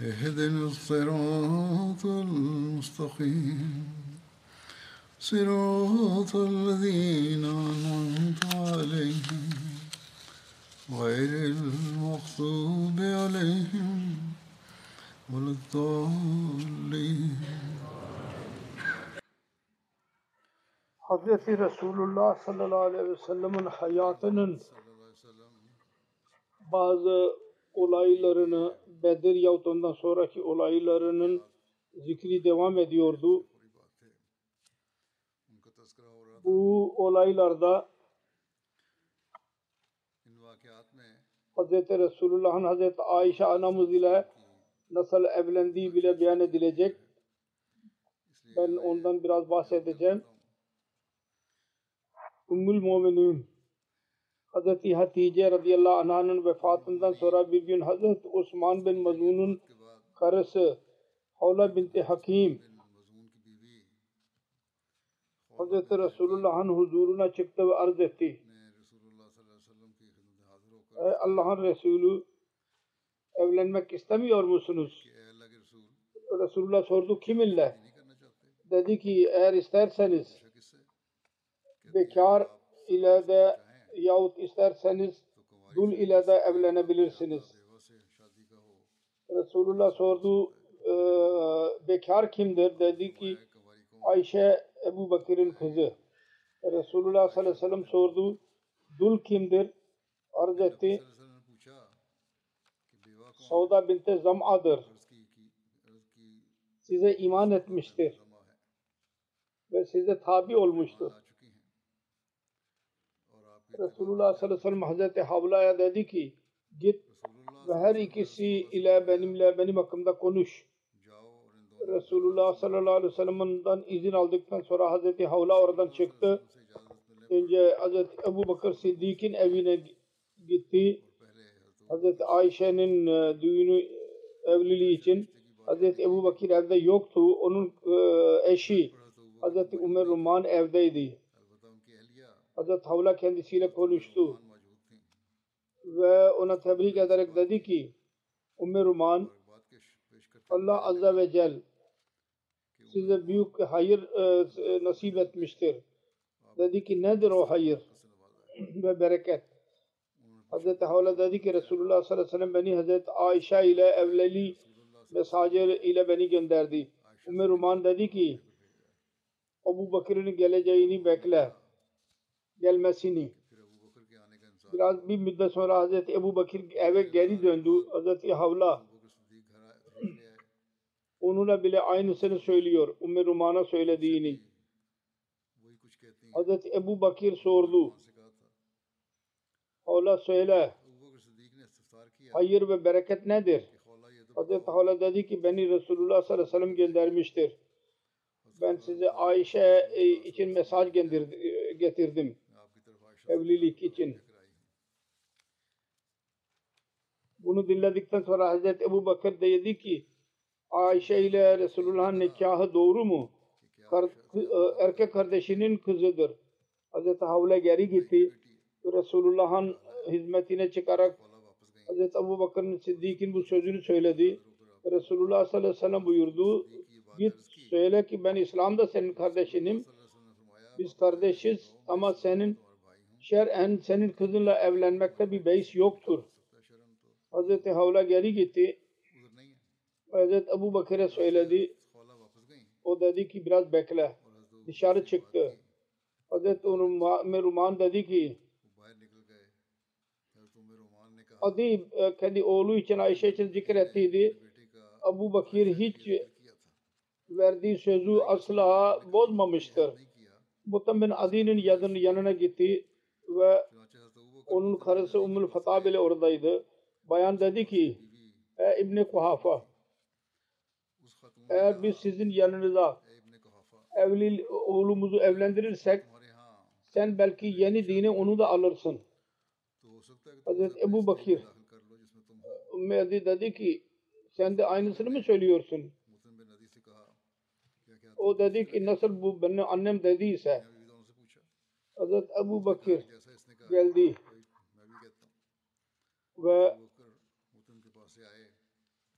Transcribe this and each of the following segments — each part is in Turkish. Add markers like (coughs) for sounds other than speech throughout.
اهدنا الصراط المستقيم. صراط الذين أنعمت عليهم غير المغضوب عليهم ولا الضالين. حضرت رسول الله صلى الله عليه وسلم. حياتنا بعض olaylarını Bedir yahut ondan sonraki olaylarının zikri devam ediyordu. Bu olaylarda Hazreti Resulullah'ın Hazreti Ayşe anamız ile nasıl evlendiği bile beyan edilecek. Ben ondan biraz bahsedeceğim. Ümmül Muminin Hazreti Hatice radıyallahu anh'ın vefatından sonra bir gün Hazreti Osman bin Mazun'un karısı Havla binti Hakim Hazreti Resulullah'ın huzuruna çıktı ve arz etti. Ey Allah'ın Resulü evlenmek istemiyor musunuz? Resulullah sordu kiminle? Dedi ki eğer isterseniz bekar ile de yahut isterseniz dul ile de evlenebilirsiniz. Resulullah sordu e, bekar kimdir? Dedi ki Ayşe Ebu Bakır'ın kızı. Resulullah sallallahu aleyhi ve sellem sordu dul kimdir? Arz etti. Sauda binte Zam'adır. Size iman etmiştir. Ve size tabi olmuştur. Resulullah sallallahu aleyhi ve sellem Hazreti Havla'ya dedi ki git ve her ikisi ile benimle benim hakkımda konuş. Resulullah sallallahu aleyhi ve sellem'den izin aldıktan sonra Hazreti Havla oradan çıktı. Önce Hazreti Ebu Bakır Siddiq'in evine gitti. Hazreti Ayşe'nin düğünü evliliği için Hazreti Ebu Bakır evde yoktu. Onun eşi Hazreti Ömer Ruman evdeydi. Hazreti Havla kendisiyle konuştu ve ona tebrik ederek dedi ki Ümmü Ruman Allah Azze ve Celle size büyük hayır e, nasip etmiştir. Dedi ki nedir o hayır (clears throat) ve bereket? Hazreti Havla dedi ki Resulullah sallallahu aleyhi ve sellem beni Hazreti Ayşe ile evliliği mesajı ile beni gönderdi. Ümmü Ruman dedi ki Ebu Bakır'ın geleceğini bekle gelmesini. Biraz bir müddet sonra Hazreti Ebu Bakır eve geri döndü. Hazreti Havla onunla bile aynısını söylüyor. Ümmü Ruman'a söylediğini. Hazreti Ebu Bakır sordu. Havla söyle. Hayır ve bereket nedir? Hazreti Havla dedi ki beni Resulullah sallallahu aleyhi ve sellem göndermiştir. Ben size Ayşe için mesaj getirdim. Evlilik için. Bunu dinledikten sonra Hazreti Ebu Bakır dedi ki Ayşe ile Resulullah'ın nikahı doğru mu? Kar, erkek kardeşinin kızıdır. Hazreti Havle geri gitti. Resulullah'ın hizmetine çıkarak Hazreti Ebu Bakır'ın Siddiq'in bu sözünü söyledi. Resulullah sallallahu aleyhi ve sellem buyurdu. Git söyle ki ben İslam'da senin kardeşinim. Biz kardeşiz ama senin şer'en senin kızınla evlenmekte bir beis yoktur. Hz. Havla geri gitti. Hz. Ebu Bakır'a söyledi. O dedi ki biraz bekle. Dışarı çıktı. Hz. Meruman dedi ki Adib e, kendi oğlu için Ayşe için zikrettiydi. Abu Bakir hiç verdiği sözü asla bozmamıştır. Mutammin Adi'nin yanına gitti ve onun karısı Ummul Fatab ile oradaydı. Bayan dedi ki Ey İbni Kuhafa eğer biz sizin yanınıza evli oğlumuzu evlendirirsek sen belki yeni dini onu da alırsın. Hazreti Ebu Bakir Mehdi dedi ki sen de aynısını mı söylüyorsun? O dedi ki nasıl bu benim annem dediyse Hazret Ebu Bakir geldi. ve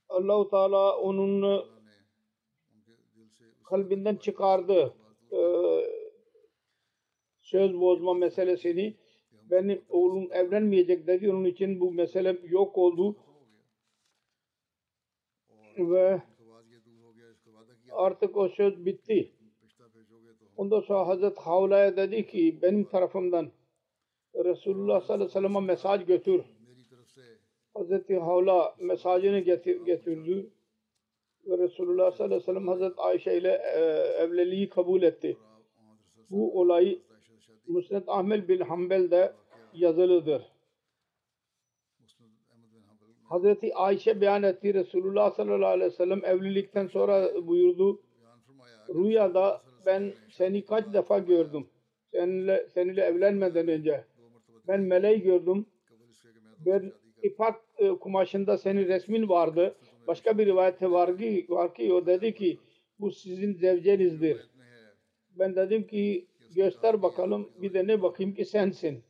Allah-u Teala onun kalbinden çıkardı. Ee, söz bozma meselesini. Benim oğlum evlenmeyecek dedi. Onun için bu mesele yok oldu. Ve artık o söz bitti. Ondan sonra Hazreti Havla'ya dedi ki benim tarafımdan Resulullah sallallahu aleyhi ve sellem'e mesaj götür. Hazreti Havla mesajını getir, getirdi. Ve Resulullah sallallahu aleyhi ve sellem Hazreti Ayşe ile e, evliliği kabul etti. Bu olay Musned Ahmet bin Hanbel'de yazılıdır. Hazreti Ayşe beyan etti. Resulullah sallallahu aleyhi ve sellem evlilikten sonra buyurdu. Rüyada ben seni kaç defa gördüm. Seninle, seninle evlenmeden önce. Ben meleği gördüm. Ben ifak e, kumaşında senin resmin vardı. Başka bir rivayette var ki, var ki o dedi ki bu sizin zevcenizdir. Ben dedim ki göster bakalım bir de ne bakayım ki sensin.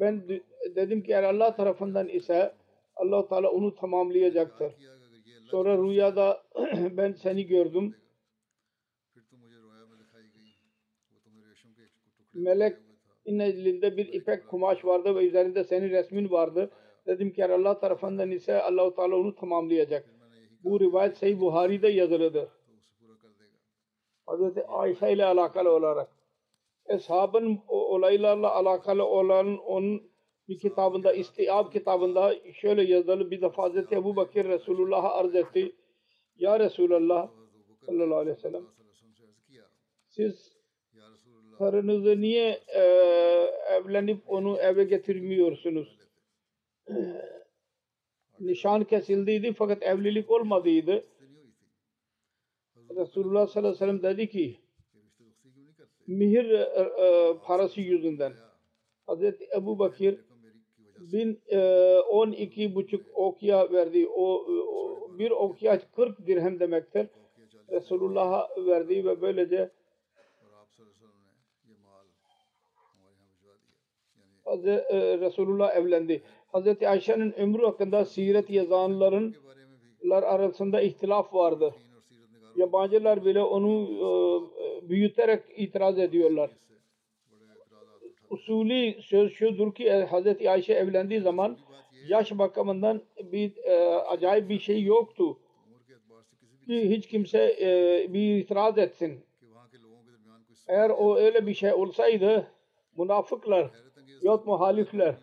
Ben dedim ki eğer Allah tarafından ise allah Teala onu tamamlayacaktır. Sonra rüyada (clears throat) ben seni gördüm. melek elinde bir ipek kumaş vardı ve üzerinde senin resmin vardı. Dedim ki Allah tarafından ise Allahu Teala onu tamamlayacak. Bu rivayet Sahih Buhari'de yazılıdır. Hz. Ayşe ile alakalı olarak. Eshabın olaylarla alakalı olan onun bir kitabında, İstiab kitabında şöyle yazılı bir defa Hz. Ebu Bakir Resulullah'a arz etti. Ya Resulallah sallallahu aleyhi ve sellem siz karınızı niye e, evlenip onu eve getirmiyorsunuz? (clears throat) Nişan kesildiydi fakat evlilik olmadıydı. Resulullah sallallahu aleyhi ve sellem dedi ki mihir e, e, parası yüzünden Hazreti Ebu Bakir bin e, on iki buçuk okya verdi. O, o bir okya 40 dirhem demektir. Resulullah'a verdi ve böylece E, Resulullah evlendi. Hazreti Ayşe'nin ömrü hakkında siret yazanların arasında ihtilaf vardı. Yabancılar bile onu e, büyüterek itiraz ediyorlar. Usulü söz şudur ki e, Hazreti Ayşe evlendiği zaman yaş bakımından bir acayip bir şey yoktu. Hiç kimse bir itiraz etsin. Eğer o öyle bir şey olsaydı münafıklar Yok muhalifler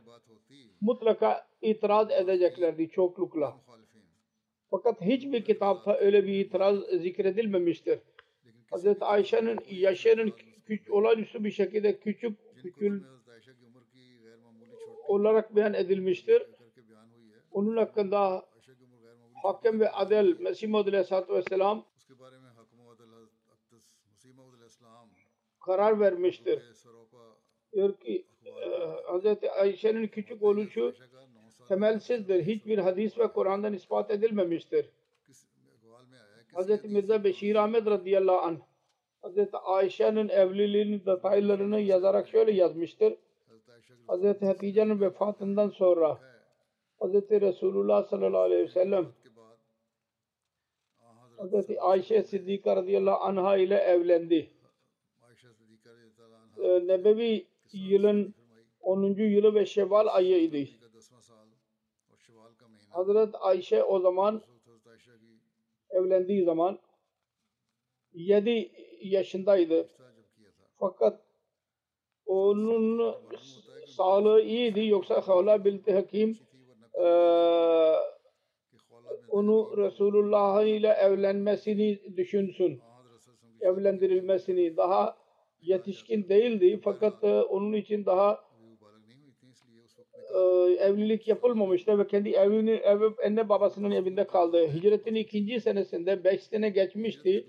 mutlaka itiraz edeceklerdi çoklukla. Fakat hiçbir kitapta öyle bir itiraz zikredilmemiştir. Hz. Ayşe'nin yaşının küçük olağanüstü bir şekilde küçük küçül olarak beyan edilmiştir. Onun hakkında hakem ve adel Mesih Muhammed Aleyhisselatü Vesselam karar vermiştir. Diyor ki ee, Hz. Ayşe'nin küçük oluşu temelsizdir. Hiçbir hadis ve Kur'an'dan ispat edilmemiştir. Hz. Mirza Beşir Ahmet radıyallahu anh Hz. Ayşe'nin evliliğinin detaylarını yazarak şöyle yazmıştır. Hz. Hatice'nin vefatından sonra Hz. Resulullah sallallahu aleyhi ve sellem Hz. Ayşe Siddika radıyallahu anha ile evlendi. Ee, Nebevi yılın 10. yılı ve Şevval ayı. Hazret Ayşe o zaman evlendiği zaman 7 yaşındaydı. Fakat onun sağlığı iyiydi. Yoksa Havla binti Hakim e, onu Resulullah ile evlenmesini düşünsün. Evlendirilmesini daha yetişkin değildi fakat e, onun için daha e, evlilik yapılmamıştı ve kendi evini, ev, anne babasının evinde kaldı. Hicretin ikinci senesinde 5 sene geçmişti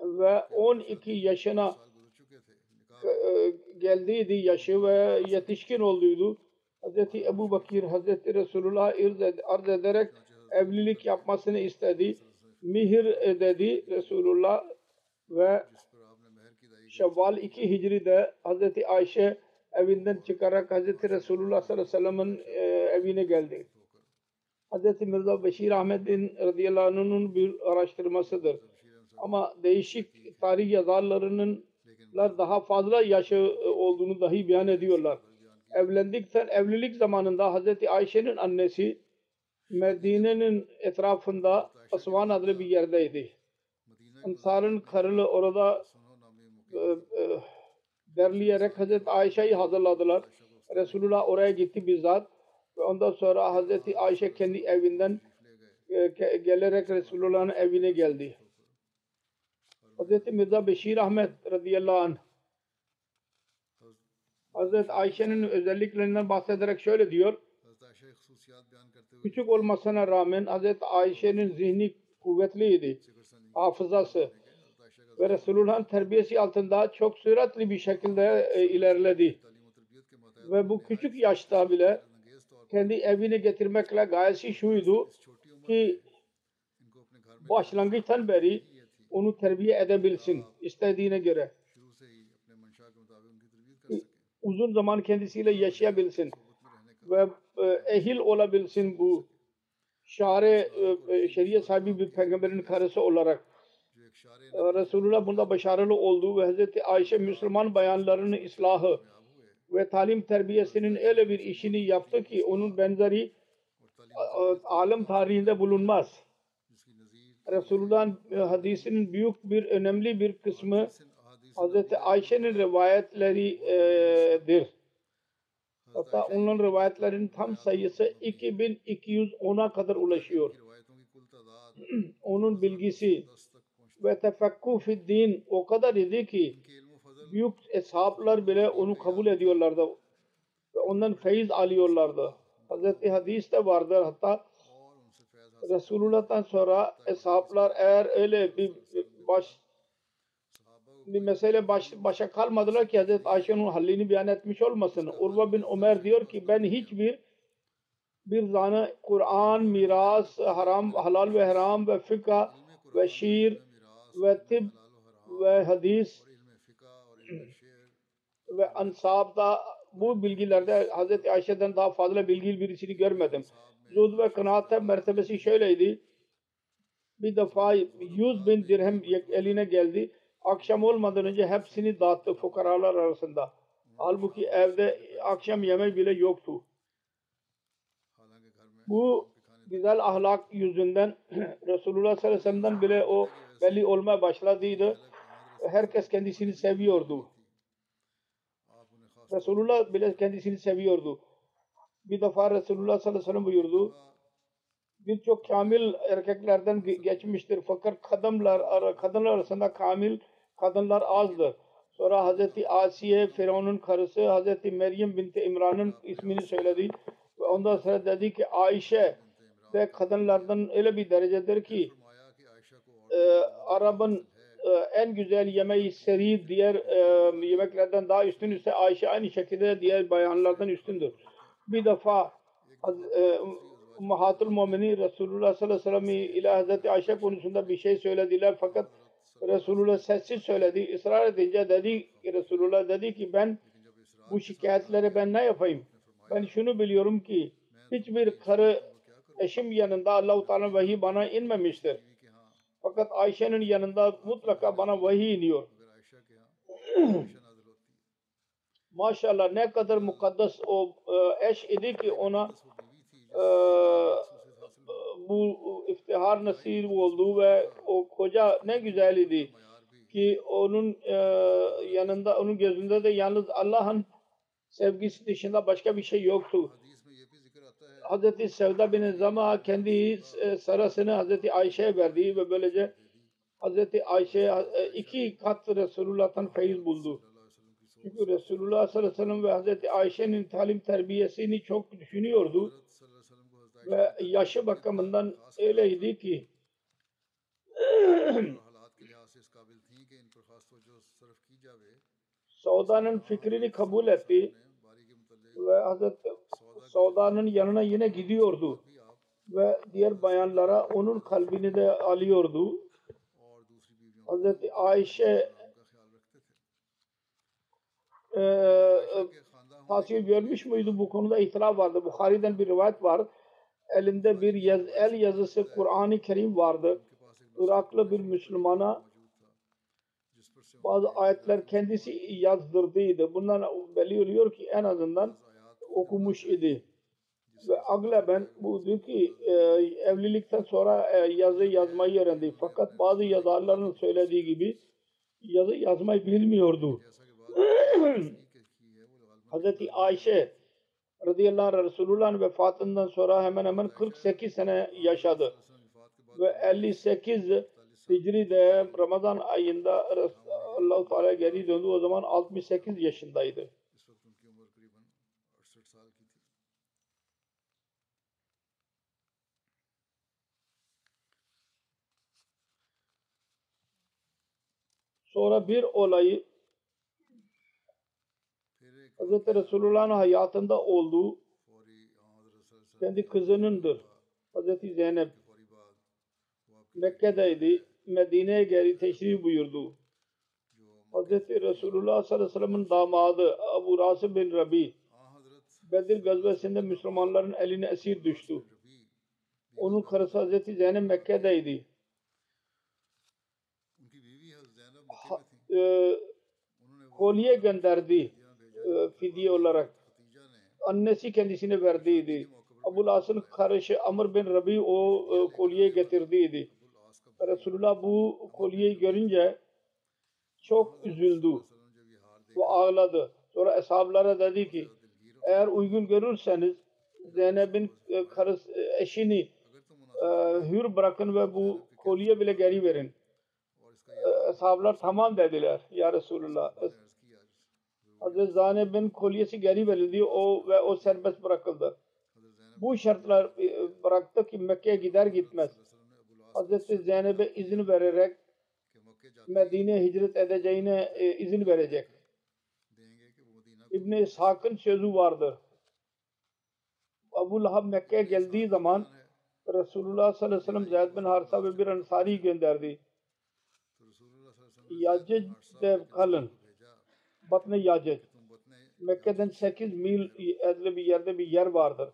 ve 12 yaşına e, geldiydi yaşı ve yetişkin olduydu. Hz. Ebu Bakir, Hz. Resulullah arz ederek evlilik yapmasını istedi. Mihir dedi Resulullah ve Şevval 2 Hicri'de Hazreti Ayşe evinden çıkarak Hazreti Resulullah sallallahu aleyhi ve sellem'in e, evine geldi. Hazreti Mirza Beşir Ahmet'in radıyallahu anh'ın bir araştırmasıdır. Ama değişik tarih yazarlarının daha fazla yaşı e, olduğunu dahi beyan ediyorlar. Evlendikten evlilik zamanında Hazreti Ayşe'nin annesi Medine'nin etrafında Asvan adlı bir yerdeydi. Ansar'ın karılı orada e, e, derleyerek Hazreti Ayşe'yi hazırladılar. Resulullah oraya gitti bizzat. Ve ondan sonra Hazreti Ayşe kendi evinden e, gelerek Resulullah'ın evine geldi. Hazreti Mirza Beşir Ahmet radıyallahu anh Hazreti Ayşe'nin özelliklerinden bahsederek şöyle diyor. Küçük olmasına rağmen Hazreti Ayşe'nin zihni kuvvetliydi. Hafızası ve Resulullah'ın terbiyesi altında çok süratli bir şekilde e, ilerledi. Ve bu küçük yaşta bile kendi evine getirmekle gayesi şuydu ki başlangıçtan beri onu terbiye edebilsin istediğine göre. E, uzun zaman kendisiyle yaşayabilsin ve e, ehil olabilsin bu şare şeriye sahibi bir peygamberin karısı olarak e, Resulullah bunda başarılı olduğu ve Hz. Ayşe Müslüman bayanlarının ıslahı ve talim terbiyesinin öyle bir işini yaptı ki onun benzeri alem tarihinde bulunmaz. Resulullah'ın e, hadisinin büyük bir önemli bir kısmı Hz. Ayşe'nin rivayetleridir. E, hatta onun rivayetlerinin tam sayısı 2210'a kadar ulaşıyor. (clears throat) onun bilgisi ve tefekku din o kadar idi ki büyük eshaplar bile onu kabul ediyorlardı ve ondan feyiz alıyorlardı. Hazreti Hadis de vardır hatta Resulullah'tan sonra eshaplar eğer öyle bir baş bir mesele baş, başa kalmadılar ki Hazreti Ayşe'nin hallini beyan etmiş olmasın. Urva bin Ömer diyor ki ben hiçbir bir zana Kur'an, miras, haram, halal ve haram ve fıkha ve şiir ve tib ve hadis ve ansabda bu bilgilerde Hz. Ayşe'den daha fazla bilgili birisini görmedim. Zuhd ve kanaatte mertebesi şöyleydi. Bir defa 100 bin dirhem eline geldi. Akşam olmadan önce hepsini dağıttı fukaralar arasında. Halbuki evde akşam yemeği bile yoktu. Bu güzel ahlak yüzünden (clears throat) Resulullah sallallahu aleyhi ve sellem'den bile o belli olmaya başladıydı. Herkes kendisini seviyordu. Resulullah bile kendisini seviyordu. Bir defa Resulullah sallallahu aleyhi ve sellem buyurdu. Birçok kamil erkeklerden geçmiştir. Fakat kadınlar, kadınlar arasında kamil kadınlar azdır. Sonra Hazreti Asiye, Firavun'un karısı Hazreti Meryem binti İmran'ın ismini söyledi. Ve ondan sonra dedi ki Ayşe de kadınlardan öyle bir derecedir ki e, Arap'ın e, en güzel yemeği seri diğer e, yemeklerden daha üstün ise Ayşe aynı şekilde diğer bayanlardan üstündür. Bir defa e, Ummahatul Mumini Resulullah sallallahu aleyhi ve sellem ile Hazreti Ayşe konusunda bir şey söylediler fakat Resulullah sessiz söyledi. Israr edince dedi ki Resulullah dedi ki ben bu şikayetleri ben ne yapayım? Ben şunu biliyorum ki hiçbir karı eşim yanında Allah-u Teala vahiy bana inmemiştir. Fakat Ayşe'nin yanında mutlaka bana vahiy iniyor. (clears throat) Maşallah ne kadar mukaddes o e, eş idi ki ona e, e, bu iftihar nasip oldu ve o koca ne güzel idi ki onun yanında onun gözünde de yalnız Allah'ın sevgisi dışında başka bir şey yoktu. Hazreti Sevda bin Zama kendi e, sarasını Hazreti Ayşe'ye verdi ve böylece Hazreti Ayşe e, iki kat Resulullah'tan feyiz buldu. Çünkü Resulullah sallallahu aleyhi ve sellem ve Hazreti Ayşe'nin talim terbiyesini çok düşünüyordu. Ve yaşı bakımından öyleydi ki (coughs) Sauda'nın fikrini kabul etti ve Hazreti Sauda'nın yanına yine gidiyordu ve diğer bayanlara onun kalbini de alıyordu. Hz. Ayşe e, e görmüş müydü bu konuda itiraf vardı. Bukhari'den bir rivayet var. Elinde bir yaz, el yazısı Kur'an-ı Kerim vardı. Iraklı bir Müslümana bazı ayetler kendisi yazdırdıydı. Bundan belli oluyor ki en azından okumuş idi. Ve aglaben bugünkü e, evlilikten sonra e, yazı yazmayı öğrendi. Fakat bazı yazarların söylediği gibi yazı yazmayı bilmiyordu. (clears throat) Hazreti Ayşe radıyallahu anh Resulullah'ın vefatından sonra hemen hemen 48 sene yaşadı. Ve 58 Hicri'de Ramazan ayında Allah-u Teala geri döndü. O zaman 68 yaşındaydı. Sonra bir olayı Hz. Resulullah'ın hayatında olduğu kendi kızınındır. Hz. Zeynep Mekke'deydi. Medine'ye geri teşrif buyurdu. Hz. Resulullah sallallahu aleyhi ve sellem'in damadı Abu Rasim bin Rabi Bedir gazvesinde Müslümanların eline esir düştü. Onun karısı Hz. Zeynep Mekke'deydi. E, kolye gönderdi e, fidye olarak. Annesi kendisine verdiydi. Abul As'ın karışı Amr bin Rabi o e, kolye getirdiydi. Resulullah bu kolyeyi görünce çok üzüldü ve ağladı. Sonra eshablara dedi ki eğer uygun görürseniz Zeynep'in e, karısı eşini hür bırakın ve bu kolye bile geri verin. Sahabeler tamam dediler. Ya Resulullah. Hazreti Zane bin kolyesi geri verildi o ve o serbest bırakıldı. Bu şartlar e, bıraktı ki Mekke'ye gider gitmez. Hazreti Zeynep'e izin vererek Medine'ye hicret edeceğine e, izin verecek. İbn-i İshak'ın sözü vardır. Abu Lahab Mekke'ye geldiği zaman Resulullah sallallahu aleyhi ve sellem Zeyd bin Harsa ve bir ansari gönderdi. Yacec de kalın. Batne Yacec. Mekke'den 8 mil adlı bir yerde bir yer vardır.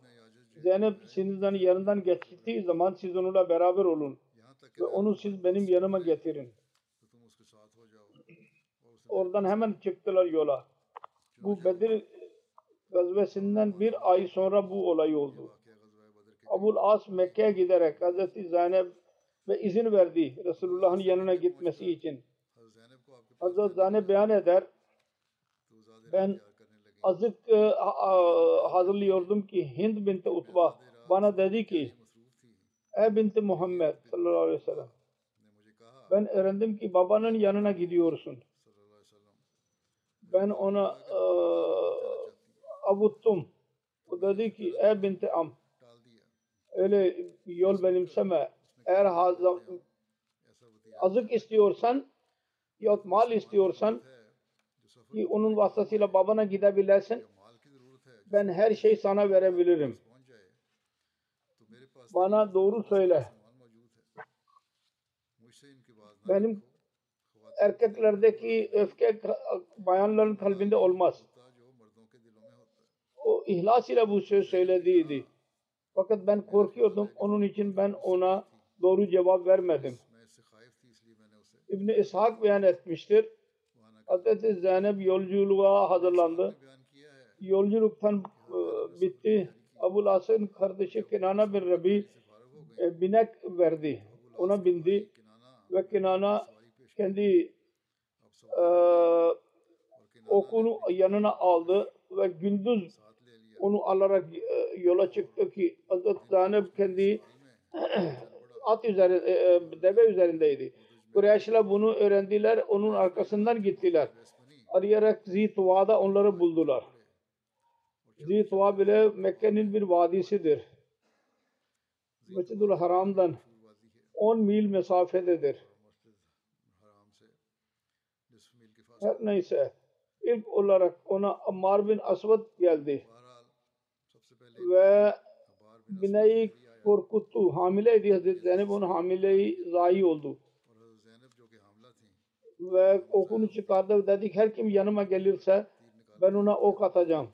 Zeynep sizden yanından geçtiği zaman siz onunla beraber olun. Ve onu siz benim yanıma getirin. Oradan hemen çıktılar yola. Bu Bedir gazvesinden bir ay sonra bu olay oldu. Abul As Mekke'ye giderek Hazreti Zeynep ve izin verdi Resulullah'ın yanına gitmesi için. Hazretlerine beyan eder. Ben azık e, hazırlıyordum ki Hind binti Utba bana dedi ki Ey binti Muhammed sallallahu aleyhi ve sellem ben öğrendim ki babanın yanına gidiyorsun. Ben ona e, avuttum. O dedi ki ey binti am öyle yol benimseme eğer hazır, azık istiyorsan yok mal istiyorsan ki onun vasıtasıyla babana gidebilirsin. Ben her şeyi sana verebilirim. Bana doğru söyle. Benim erkeklerdeki öfke bayanların kalbinde olmaz. O ihlas ile bu söz söylediydi. Fakat ben korkuyordum. Onun için ben ona doğru cevap vermedim. İbni İshak beyan etmiştir. Hazreti Zeynep yolculuğa hazırlandı. Yolculuktan e, bitti. Abul As'ın kardeşi Kinana bin Rabi e, binek verdi. Ona bindi ve Kinana kendi e, okunu yanına aldı ve gündüz onu alarak yola çıktı ki Hazreti Zeynep kendi at üzerinde, deve üzerindeydi. Kureyşler bunu öğrendiler, onun arkasından gittiler. Arayarak Zituva'da onları buldular. Zituva bile Mekke'nin bir vadisidir. Mescid-ül Haram'dan 10 mil mesafededir. Her neyse ilk olarak ona Ammar bin Asvad geldi ve bineği korkuttu. Hamileydi Hazreti Zeynep onun hamileyi zayi oldu. Ve okunu çıkardı ve dedik her kim yanıma gelirse ben ona ok atacağım.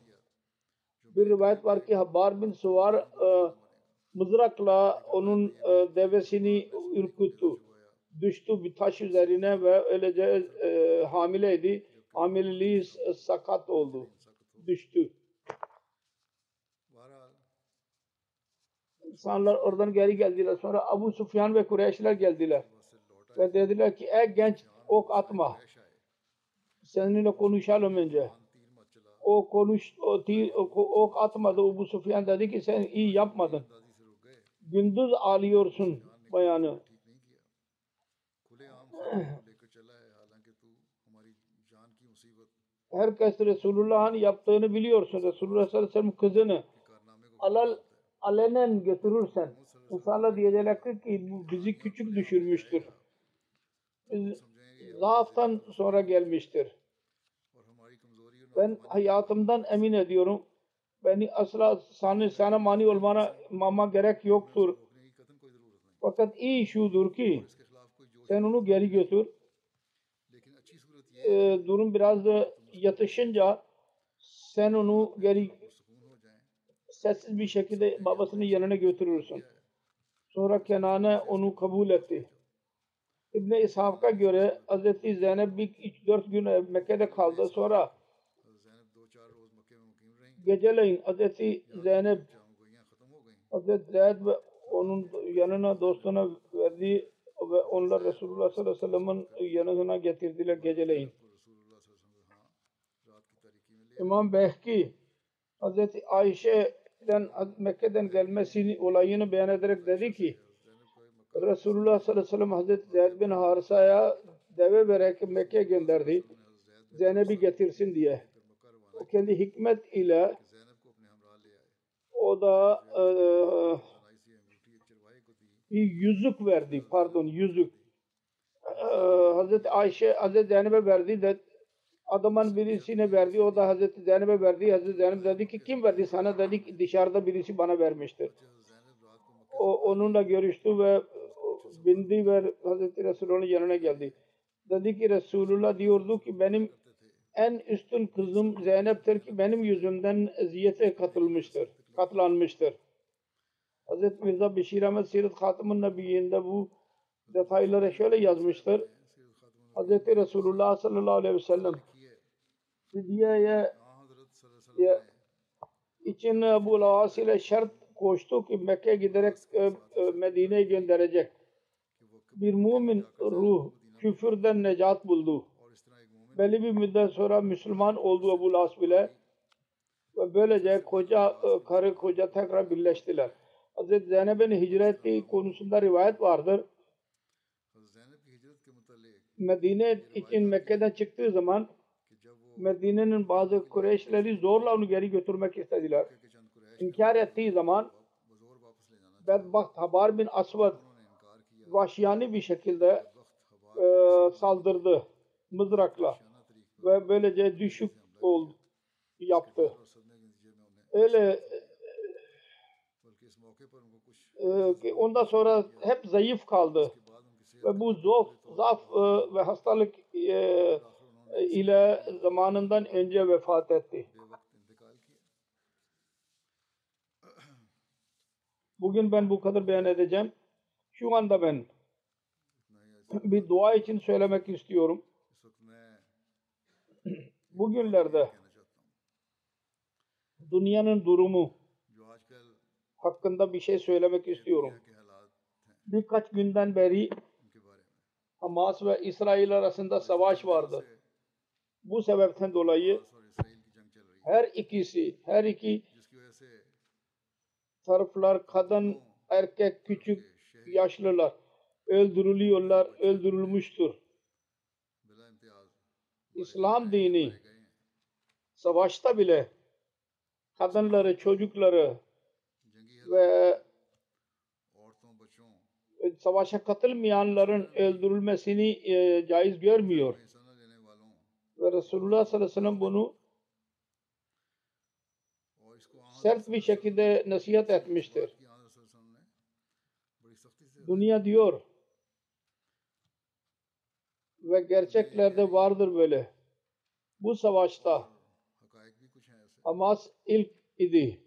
Bir rivayet var ki Habbar bin Suvar e, mızrakla onun e, devesini ürküttü. Düştü bir taş üzerine ve öylece e, hamileydi. Hamileliği sakat oldu. Düştü. İnsanlar oradan geri geldiler. Sonra Abu Sufyan ve Kureyşler geldiler. Ve dediler ki ey genç ok atma. Seninle konuşalım önce. O konuş, o, tir, ok atmadı. Abu Sufyan dedi ki sen iyi yapmadın. Gündüz ağlıyorsun bayanı. Herkes Resulullah'ın yaptığını biliyorsun. Resulullah sallallahu aleyhi ve sellem kızını alal alenen götürürsen insanlar diyecekler ki bizi küçük düşürmüştür. Zaaftan sonra gelmiştir. Ben hayatımdan emin ediyorum. Beni asla sana, sana mani olmana mama gerek yoktur. Fakat iyi şudur ki sen onu geri götür. Ee, durum biraz da yatışınca sen onu geri sessiz bir şekilde babasının yanına götürürsün. Sonra Kenan'e onu kabul etti. İbn-i İshak'a göre Hz. Zeynep bir 3-4 gün Mekke'de kaldı. Sonra geceleyin Hz. Zeynep Hz. Zeyd ve onun yanına dostuna verdi ve onlar Resulullah sallallahu aleyhi ve sellem'in yanına getirdiler geceleyin. İmam Behki Hz. Ayşe'den Mekke'den gelmesini olayını beyan ederek dedi ki Resulullah sallallahu aleyhi ve sellem Hazreti Zeyd bin Harisa'ya deve vererek Mekke'ye gönderdi. Zeynep'i getirsin diye. O kendi hikmet ile o da e, bir yüzük verdi. Pardon yüzük. E, Hazreti Ayşe Hazreti Zeynep'e verdi de adamın birisine verdi. O da Hazreti Zeynep'e verdi. Hazreti Zeynep dedi ki kim verdi sana? Dedi ki dışarıda birisi bana vermiştir. O onunla görüştü ve bindi ve Hazreti Resulullah'ın yanına geldi. Dedi ki Resulullah diyordu ki benim en üstün kızım Zeynep'tir ki benim yüzümden eziyete katılmıştır, katlanmıştır. Hazreti Mirza Beşir Ahmet Sirat Hatımun Nebiyyinde bu detayları şöyle yazmıştır. Hazreti Resulullah sallallahu aleyhi ve sellem Fidyeye için bu Las ile şart koştu ki Mekke'ye giderek e, e, Medine'ye gönderecek. Bir mümin ruh küfürden necat buldu. Belli bir müddet sonra Müslüman oldu Ebu Las bile ve böylece koca e, karı koca tekrar birleştiler. Hazreti Zeynep'in hicreti konusunda rivayet vardır. Medine için Mekke'den çıktığı zaman Medine'nin bazı Kureyşleri zorla onu geri götürmek istediler. İnkar ettiği zaman bedbaht Habar bin Asvad vahşiyani bir şekilde e, saldırdı mızrakla ve böylece düşük oldu yaptı. Öyle e, ki ondan sonra hep zayıf kaldı ve bu zof, zaf e, ve hastalık e, ile zamanından önce vefat etti. Bugün ben bu kadar beyan edeceğim. Şu anda ben bir dua için söylemek istiyorum. Bugünlerde dünyanın durumu hakkında bir şey söylemek istiyorum. Birkaç günden beri Hamas ve İsrail arasında savaş vardı. Bu sebepten dolayı her ikisi, her iki taraflar kadın, erkek, küçük yaşlılar öldürülüyorlar, öldürülmüştür. İslam dini savaşta bile kadınları, çocukları ve savaşa katılmayanların öldürülmesini e, caiz görmüyor. Ve Resulullah sallallahu aleyhi ve sellem bunu sert bir şekilde nasihat etmiştir. Dünya diyor ve gerçeklerde vardır böyle. Bu savaşta Hamas ilk idi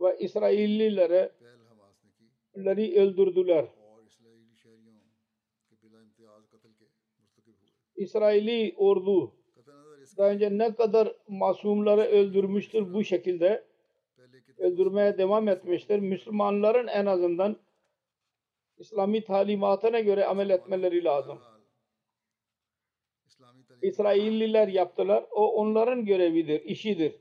ve İsraillilere leri öldürdüler. İsraili ordu daha önce ne kadar masumları öldürmüştür bu şekilde öldürmeye devam etmiştir. Müslümanların en azından İslami talimatına göre amel etmeleri lazım. İsrailliler yaptılar. O onların görevidir, işidir.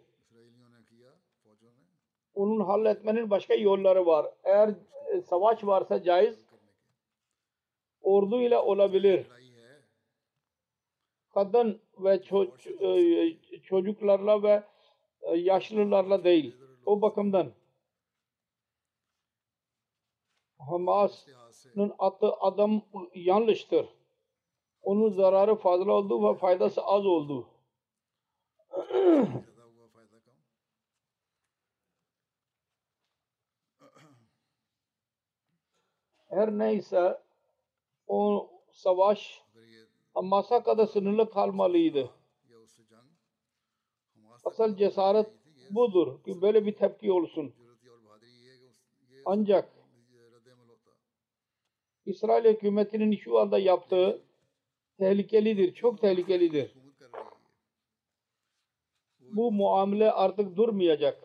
Onun halletmenin başka yolları var. Eğer e, savaş varsa caiz ordu ile olabilir. Kadın ve ço- e, çocuklarla ve e, yaşlılarla değil. O bakımdan Hamas attığı adam yanlıştır. Onun zararı fazla oldu ve faydası az oldu. Her neyse o savaş Amasa kadar sınırlı kalmalıydı. Asıl cesaret budur ki böyle bir tepki olsun. Ancak İsrail hükümetinin şu anda yaptığı tehlikelidir, çok tehlikelidir. Bu muamele artık durmayacak.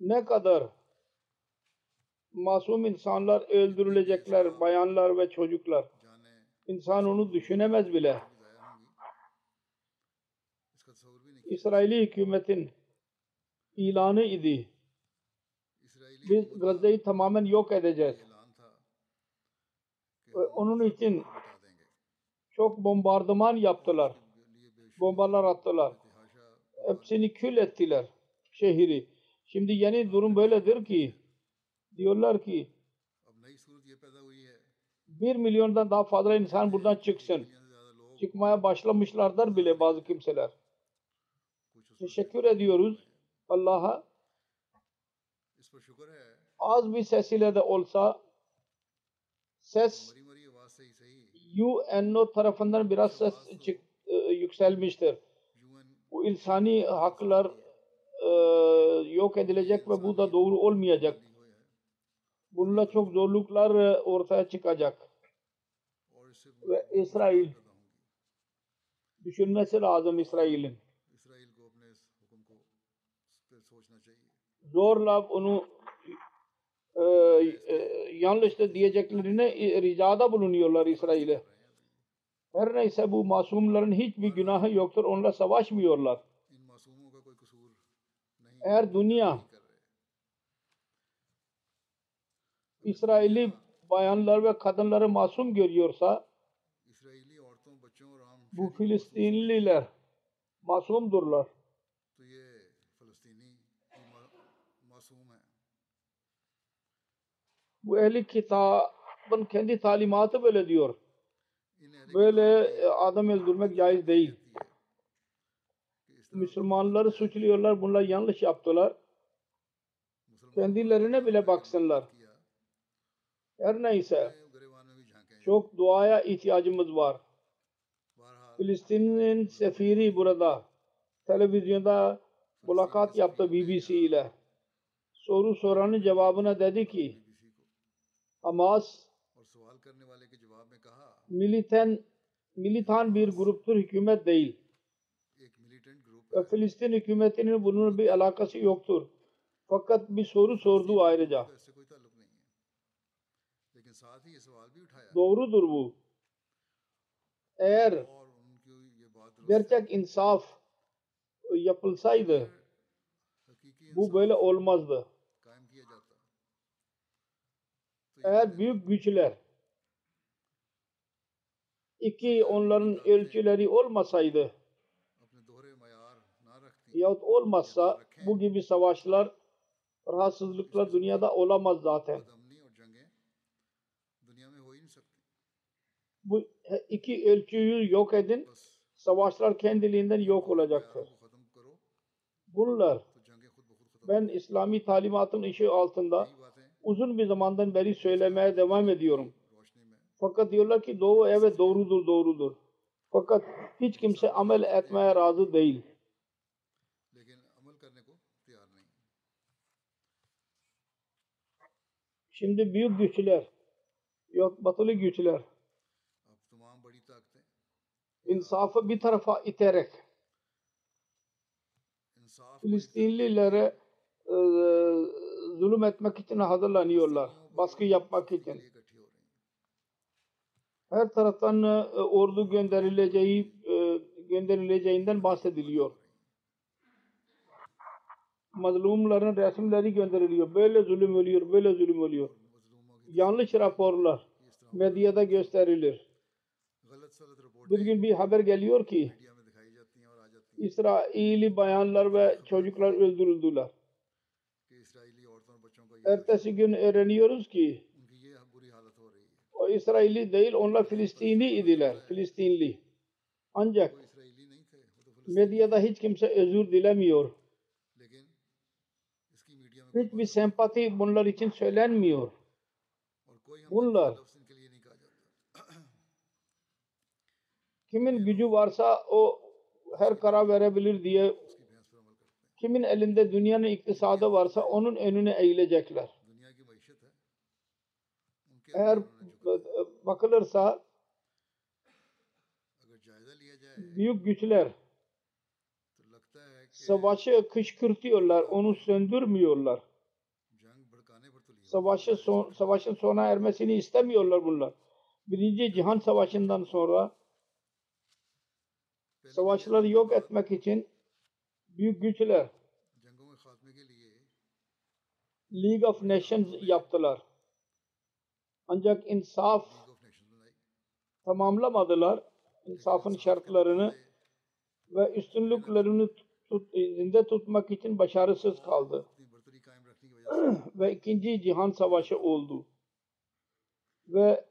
Ne kadar masum insanlar öldürülecekler, bayanlar ve çocuklar. İnsan onu düşünemez bile. İsraili hükümetin ilanı idi biz Gazze'yi tamamen yok edeceğiz. Onun için çok bombardıman yaptılar. Bombalar attılar. Hepsini kül ettiler şehri. Şimdi yeni durum böyledir ki diyorlar ki bir milyondan daha fazla insan buradan çıksın. Çıkmaya başlamışlardır bile bazı kimseler. Teşekkür ediyoruz Allah'a. Az bir sesiyle de olsa ses UNO tarafından biraz ses çık, yükselmiştir. Bu insani haklar e, yok edilecek ve bu da doğru olmayacak. Bununla çok zorluklar ortaya çıkacak. Ve İsrail düşünmesi lazım İsrail'in. zorla onu e, e, yanlıştı diyeceklerine ricada bulunuyorlar İsrail'e. Her neyse bu masumların hiçbir günahı yoktur. Onunla savaşmıyorlar. Eğer dünya İsrail'i bayanlar ve kadınları masum görüyorsa bu Filistinliler masumdurlar. Bu ehli kitabın kendi talimatı böyle diyor. Böyle e, adam öldürmek caiz değil. Müslümanları suçluyorlar. Bunlar yanlış yaptılar. Kendilerine bile baksınlar. Her neyse çok duaya ihtiyacımız var. Filistin'in sefiri burada televizyonda mulakat yaptı BBC ile. Soru soranın cevabına dedi ki Hamas militen militan bir gruptur, hükümet değil. Filistin hükümetinin bunun bir alakası yoktur. Fakat bir soru sordu ayrıca. Doğrudur bu. Eğer gerçek insaf yapılsaydı bu böyle olmazdı. Eğer büyük güçler iki onların ölçüleri olmasaydı yahut olmazsa bu gibi savaşlar rahatsızlıklar dünyada olamaz zaten. Bu iki ölçüyü yok edin. Savaşlar kendiliğinden yok olacaktır. Bunlar ben İslami talimatın işi altında uzun bir zamandan beri söylemeye devam ediyorum. Fakat diyorlar ki doğu evet doğrudur doğrudur. Fakat hiç kimse amel etmeye razı değil. Şimdi büyük güçler, yok batılı güçler, insafı bir tarafa iterek Filistinlilere e, zulüm etmek için hazırlanıyorlar. Baskı yapmak için. Her taraftan e, ordu gönderileceği e, gönderileceğinden bahsediliyor. Mazlumların resimleri gönderiliyor. Böyle zulüm oluyor, böyle zulüm oluyor. Yanlış raporlar medyada gösterilir. Bir gün bir haber geliyor ki İsrail'i bayanlar ve çocuklar öldürüldüler. Ertesi gün öğreniyoruz ki o İsrailli değil, onlar Filistinli idiler. Filistinli. Ancak medyada hiç kimse özür dilemiyor. Hiçbir sempati bunlar için söylenmiyor. Bunlar kimin gücü varsa o her karar verebilir diye Kimin elinde dünyanın iktisadı varsa onun önüne eğilecekler. Eğer e, bakılırsa büyük güçler savaşı kışkırtıyorlar, onu söndürmüyorlar. Savaşı son, savaşın sona ermesini istemiyorlar bunlar. Birinci Cihan Savaşı'ndan sonra savaşları yok etmek için büyük güçler League of Nations yaptılar. Ancak insaf tamamlamadılar. İnsafın şartlarını ve üstünlüklerini tut, zinde tutmak için başarısız kaldı. (clears throat) ve ikinci Cihan Savaşı oldu. Ve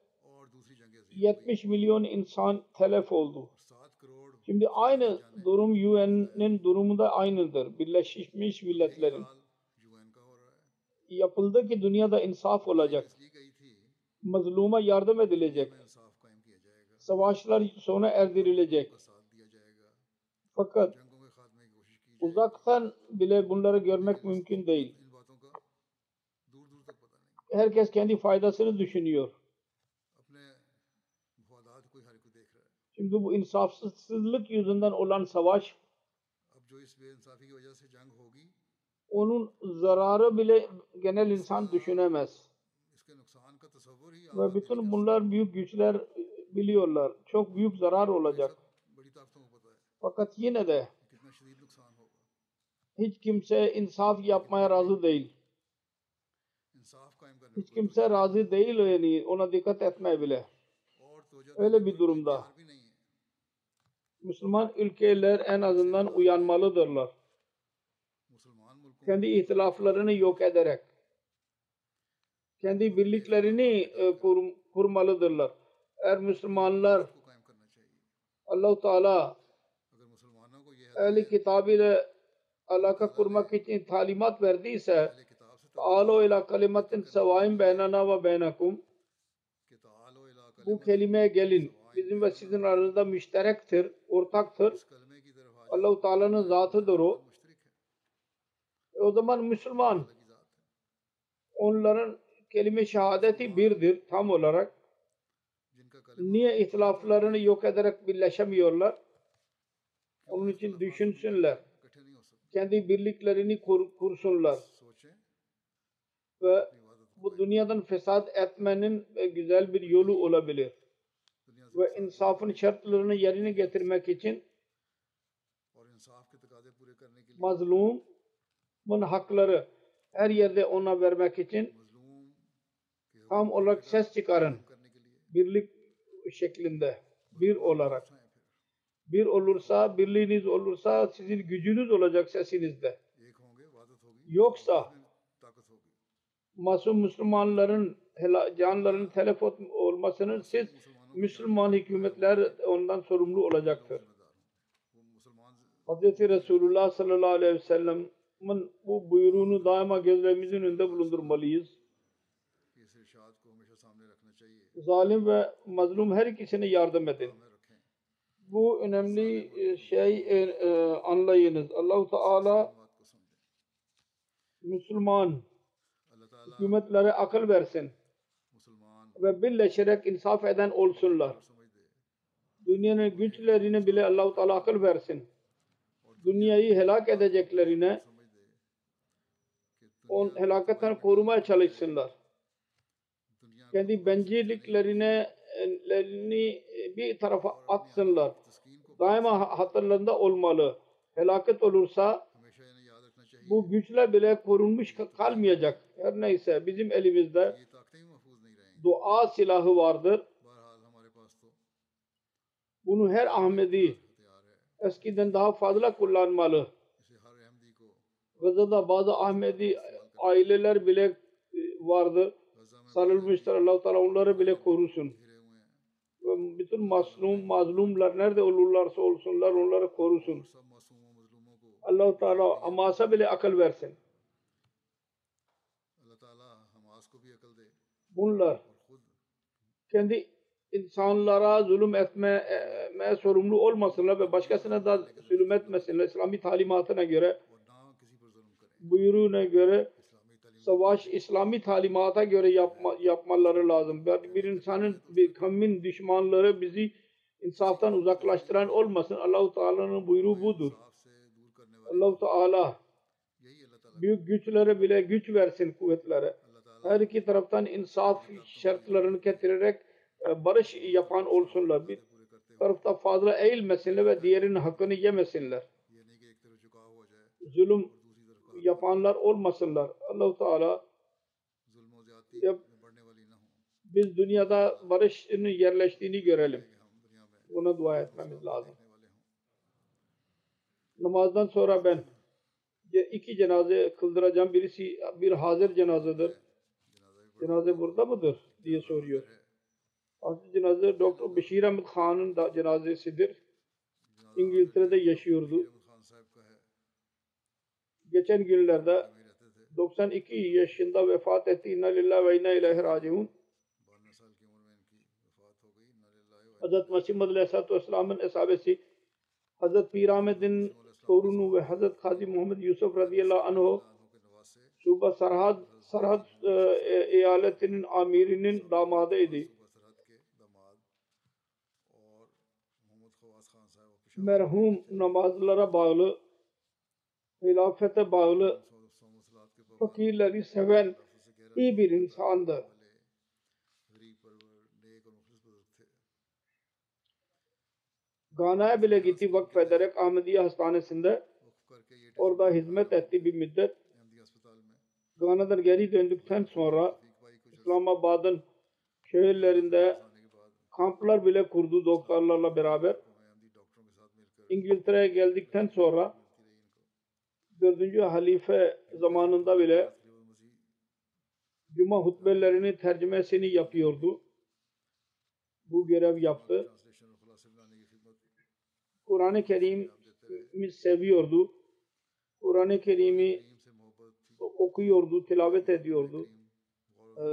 70 milyon insan telef oldu. Şimdi aynı durum UN'nin durumu da aynıdır. Birleşmiş Milletler'in yapıldı ki dünyada insaf olacak. Mazluma yardım edilecek. Savaşlar sona erdirilecek. Fakat uzaktan bile bunları görmek mümkün değil. Herkes kendi faydasını düşünüyor. Çünkü bu insafsızlık yüzünden olan savaş onun zararı bile genel insan düşünemez. Ve bütün bunlar büyük güçler biliyorlar. Çok büyük zarar olacak. Fakat yine de hiç kimse insaf yapmaya razı değil. Hiç kimse razı değil yani ona dikkat etmeye bile. Öyle bir durumda. Müslüman ülkeler en azından uyanmalıdırlar. Kendi ihtilaflarını yok ederek kendi birliklerini e, kurmalıdırlar. Eğer Müslümanlar Allah-u Teala ehli kitab ile alaka kurmak için talimat verdiyse Ta'alu ila kalimatin sevaim beynana ve beynakum. Bu kelimeye gelin bizim ve sizin aranızda müşterektir, ortaktır. Allah-u Teala'nın zatıdır o. E o zaman Müslüman onların kelime şehadeti birdir tam olarak. Niye ihtilaflarını yok ederek birleşemiyorlar? Onun için düşünsünler. Kendi birliklerini kur, kursunlar. Ve bu dünyadan fesat etmenin e, güzel bir yolu olabilir ve insafın şartlarını yerine getirmek için mazlumun hakları her yerde ona vermek için tam olarak ses çıkarın. Birlik şeklinde bir olarak. Bir olursa, birliğiniz olursa sizin gücünüz olacak sesinizde. Yoksa masum Müslümanların canların telef olmasının siz Müslüman hükümetler ondan sorumlu olacaktır. Hz. Resulullah sallallahu aleyhi ve sellem'in bu buyruğunu daima gözlerimizin önünde bulundurmalıyız. Zalim ve mazlum her ikisine yardım edin. Bu önemli e, şey e, e, anlayınız. Allahu Teala Müslüman hükümetlere akıl versin ve birleşerek insaf eden olsunlar. Dünyanın güçlerine bile Allah-u Teala akıl versin. Dünyayı helak edeceklerine on helakatten korumaya çalışsınlar. Kendi bencilliklerine bir tarafa atsınlar. Daima hatırlarında olmalı. Helaket olursa bu güçler bile korunmuş kalmayacak. Her neyse bizim elimizde dua silahı vardır. Bunu her Ahmedi eskiden daha fazla kullanmalı. Gazada bazı Ahmedi aileler bile e, vardı. Sarılmışlar. Allah-u Teala onları bile korusun. Ve bütün masnum, mazlumlar nerede olurlarsa olsunlar onları korusun. Allah-u Teala amasa bile akıl versin. Bunlar kendi insanlara zulüm etmeye sorumlu olmasınlar ve başkasına da zulüm etmesinler. İslami talimatına göre buyruğuna göre savaş İslami talimata göre yapma, yapmaları lazım. Bir insanın, bir kavmin düşmanları bizi insaftan uzaklaştıran olmasın. Allahu Teala'nın buyruğu budur. Allahu Teala büyük güçlere bile güç versin kuvvetlere her iki taraftan insaf şartlarını getirerek e, barış yapan olsunlar. Bir tarafta fazla eğilmesinler ve diğerinin hakkını yemesinler. Zulüm yapanlar olmasınlar. Allahu Teala biz dünyada barışın yerleştiğini görelim. Buna dua etmemiz lazım. Namazdan sonra ben iki cenaze kıldıracağım. Birisi bir hazır cenazedir cenaze burada mıdır diye soruyor. Asıl cenaze Doktor Beşir Ahmet Khan'ın da cenazesidir. İngiltere'de yaşıyordu. Geçen günlerde 92 yaşında vefat etti. İnna lillahi ve inna ilahi raciun. Hazreti Mesih Madalya Aleyhisselatü Vesselam'ın eshabesi Hazreti Pir Ahmet'in torunu ve Hazreti Kazi Muhammed Yusuf radıyallahu anh Suba Sarhad Sarhat e, e, eyaletinin amirinin damadıydı. Merhum namazlara bağlı, hilafete bağlı, fakirleri seven iyi bir insandı. Gana'ya bile gitti Vakf Ederek Ahmediye Hastanesi'nde. Orada hizmet etti bir müddet. Gana'dan geri döndükten sonra İslamabad'ın şehirlerinde kamplar bile kurdu doktorlarla beraber. İngiltere'ye geldikten sonra 4. halife zamanında bile cuma hutbelerini tercümesini yapıyordu. Bu görev yaptı. Kur'an-ı Kerim'i seviyordu. Kur'an-ı Kerim'i okuyordu, tilavet ediyordu. Ee,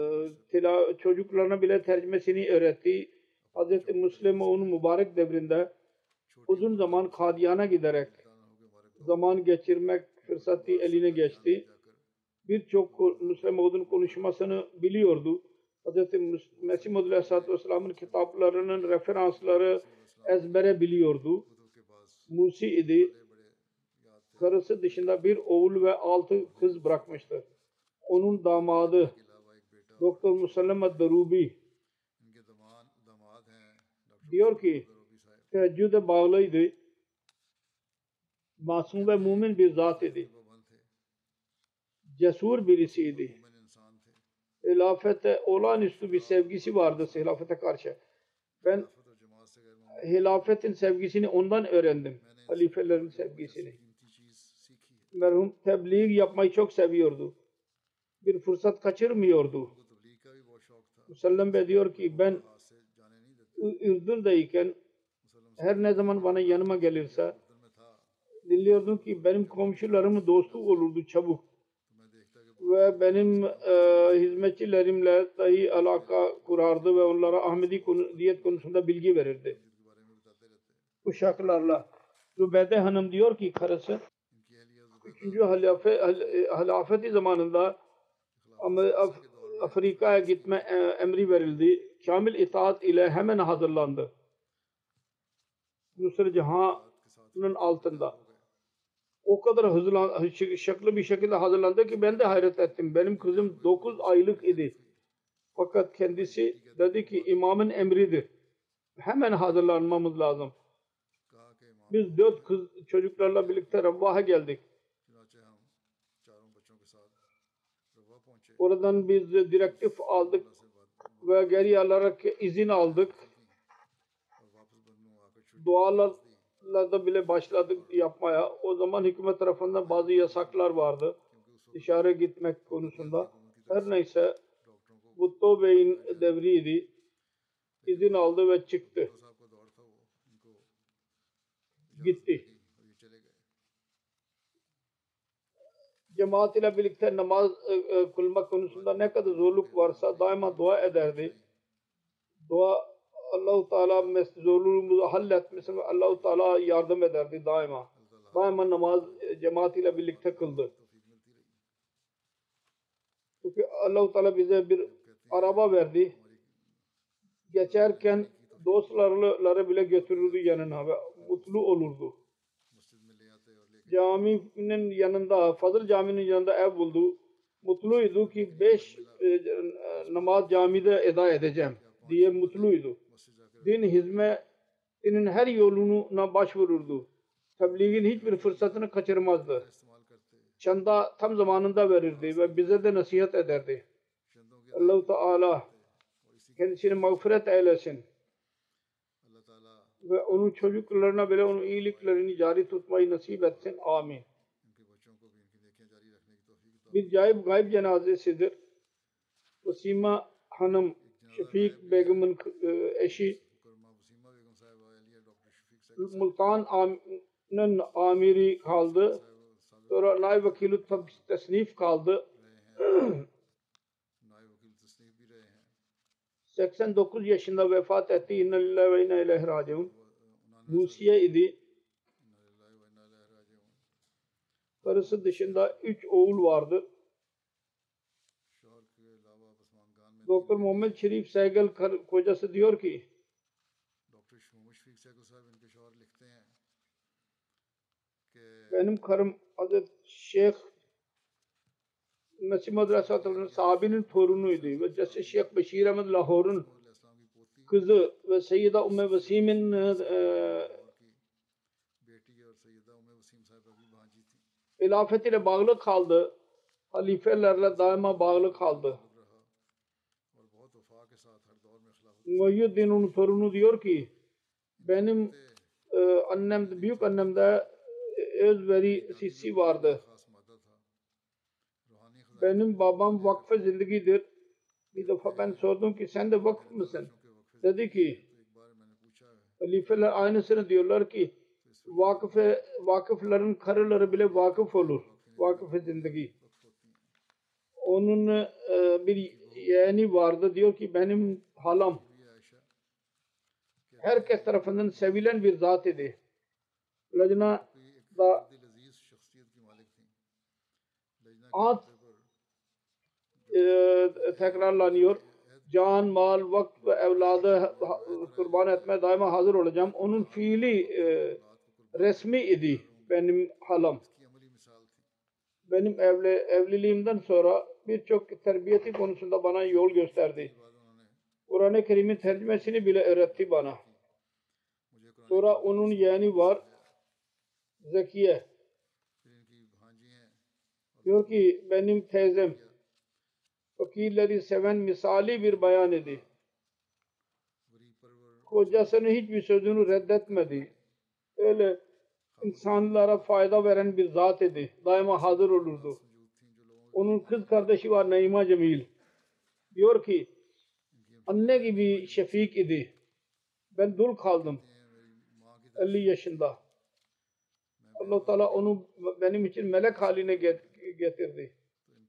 tila, çocuklarına bile tercümesini öğretti. Hz. Müslim'in mübarek devrinde uzun zaman Kadiyan'a giderek zaman geçirmek fırsatı eline geçti. Birçok Müslim Oğud'un konuşmasını biliyordu. Hz. Mesih Muhammed Aleyhisselatü Vesselam'ın kitaplarının referansları ezbere biliyordu. Musi idi karısı dışında bir oğul ve altı kız bırakmıştır. Onun damadı Doktor Musallam Darubi diyor ki teheccüde bağlıydı. Masum ve mumin bir zat idi. Cesur birisiydi. Hilafete olağanüstü bir sevgisi vardı hilafete karşı. Ben hilafetin sevgisini ondan öğrendim. Halifelerin sevgisini merhum tebliğ yapmayı çok seviyordu. Bir fırsat kaçırmıyordu. Musallem Bey diyor ki ben Ürdün'deyken her ne zaman bana yanıma gelirse dinliyordum ki benim komşularım dostu olurdu çabuk. Ve benim e, hizmetçilerimle dahi alaka kurardı ve onlara Ahmedi diyet konusunda bilgi verirdi. Uşaklarla. Rübede Hanım diyor ki karısı 3. halife, e, halafeti zamanında Af Afrika'ya gitme e, emri verildi. Kamil itaat ile hemen hazırlandı. Nusra Cihan'ın altında. O kadar hızlı, şaklı bir şekilde hazırlandı ki ben de hayret ettim. Benim kızım 9 aylık idi. Fakat kendisi dedi ki imamın emridir. Hemen hazırlanmamız lazım. Biz dört kız çocuklarla birlikte Rabbah'a geldik. Oradan biz direktif aldık ve geri alarak izin aldık. Dualarla bile başladık yapmaya. O zaman hükümet tarafından bazı yasaklar vardı. Dışarı gitmek konusunda. Her neyse Butto Bey'in devriydi. İzin aldı ve çıktı. Gitti. cemaat ile birlikte namaz e, e, kılmak konusunda ne kadar zorluk varsa daima dua ederdi. Dua Allahu Teala mes zorluğumuzu halletmesi ve Allahu Teala yardım ederdi daima. Daima namaz e, cemaat ile birlikte kıldı. Çünkü Allahu Teala bize bir araba verdi. Geçerken dostları bile götürürdü yanına ve mutlu olurdu caminin yanında Fadıl caminin yanında ev buldu. Mutluydu ki beş e, namaz camide eda edeceğim diye mutluydu. Din hizmetinin her yoluna başvururdu. Tebliğin hiçbir fırsatını kaçırmazdı. Çanda tam zamanında verirdi ve bize de nasihat ederdi. Allah-u Teala kendisini mağfiret eylesin ve onun çocuklarına böyle onun iyiliklerini cari tutmayı nasip etsin. Amin. Bir cayip gayb cenazesidir. Vasima Hanım Şefik Begum'un e, eşi Multan Amin'in amiri kaldı. Sonra Naib Vakilü tesnif kaldı. (clears throat) 89 yaşında vefat etti. İnne lillahi ve inne ileyhi raciun. Musiye idi. Karısı dışında 3 oğul vardı. Doktor Muhammed Şerif Saygıl kocası diyor ki benim karım Hazret Şeyh Mesih Muhammed Aleyhisselatü'nün sahabinin torunuydu. Ve Cesi Şeyh Beşir Ahmet Lahor'un kızı ve Seyyida Umme Vesim'in e, e ilafet ile bağlı kaldı. Halifelerle daima bağlı kaldı. Muhyuddin'in torunu diyor ki benim e, annem, büyük annemde özveri sisi vardı benim babam vakfa zindigidir. Bir defa ben sordum ki sen de vakıf mısın? Dedi ki halifeler aynısını diyorlar ki vakıfe, vakıfların karıları bile vakıf olur. Vakıf zindagi. Onun e, bir yeğeni vardı diyor ki benim halam herkes tarafından sevilen bir zat idi. Lajna da at e, tekrarlanıyor. Can, mal, vakt ve evladı kurban etme daima hazır olacağım. Onun fiili e, resmi idi benim halam. Benim evli, evliliğimden sonra birçok terbiyeti konusunda bana yol gösterdi. Kur'an-ı Kerim'in tercümesini bile öğretti bana. Sonra onun yeğeni var. Zekiye. Diyor ki benim teyzem fakirleri seven misali bir bayan idi. Kocasının hiçbir sözünü reddetmedi. Öyle insanlara fayda veren bir zat idi. Daima hazır olurdu. Onun kız kardeşi var Naima Cemil. Diyor ki anne gibi şefik idi. Ben dul kaldım. 50 yaşında. Allah Teala onu benim için melek haline getirdi.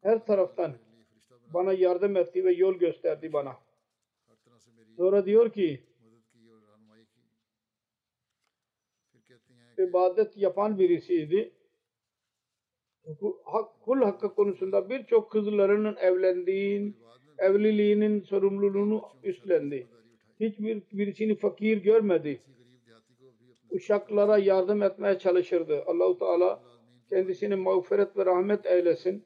Her taraftan bana yardım etti ve yol gösterdi bana. Sonra diyor ki ibadet yapan birisiydi. Kul hakkı konusunda birçok kızlarının evlendiğin, evliliğinin sorumluluğunu üstlendi. Hiçbir birisini fakir görmedi. Uşaklara yardım etmeye çalışırdı. Allahu Teala kendisini mağfiret ve rahmet eylesin.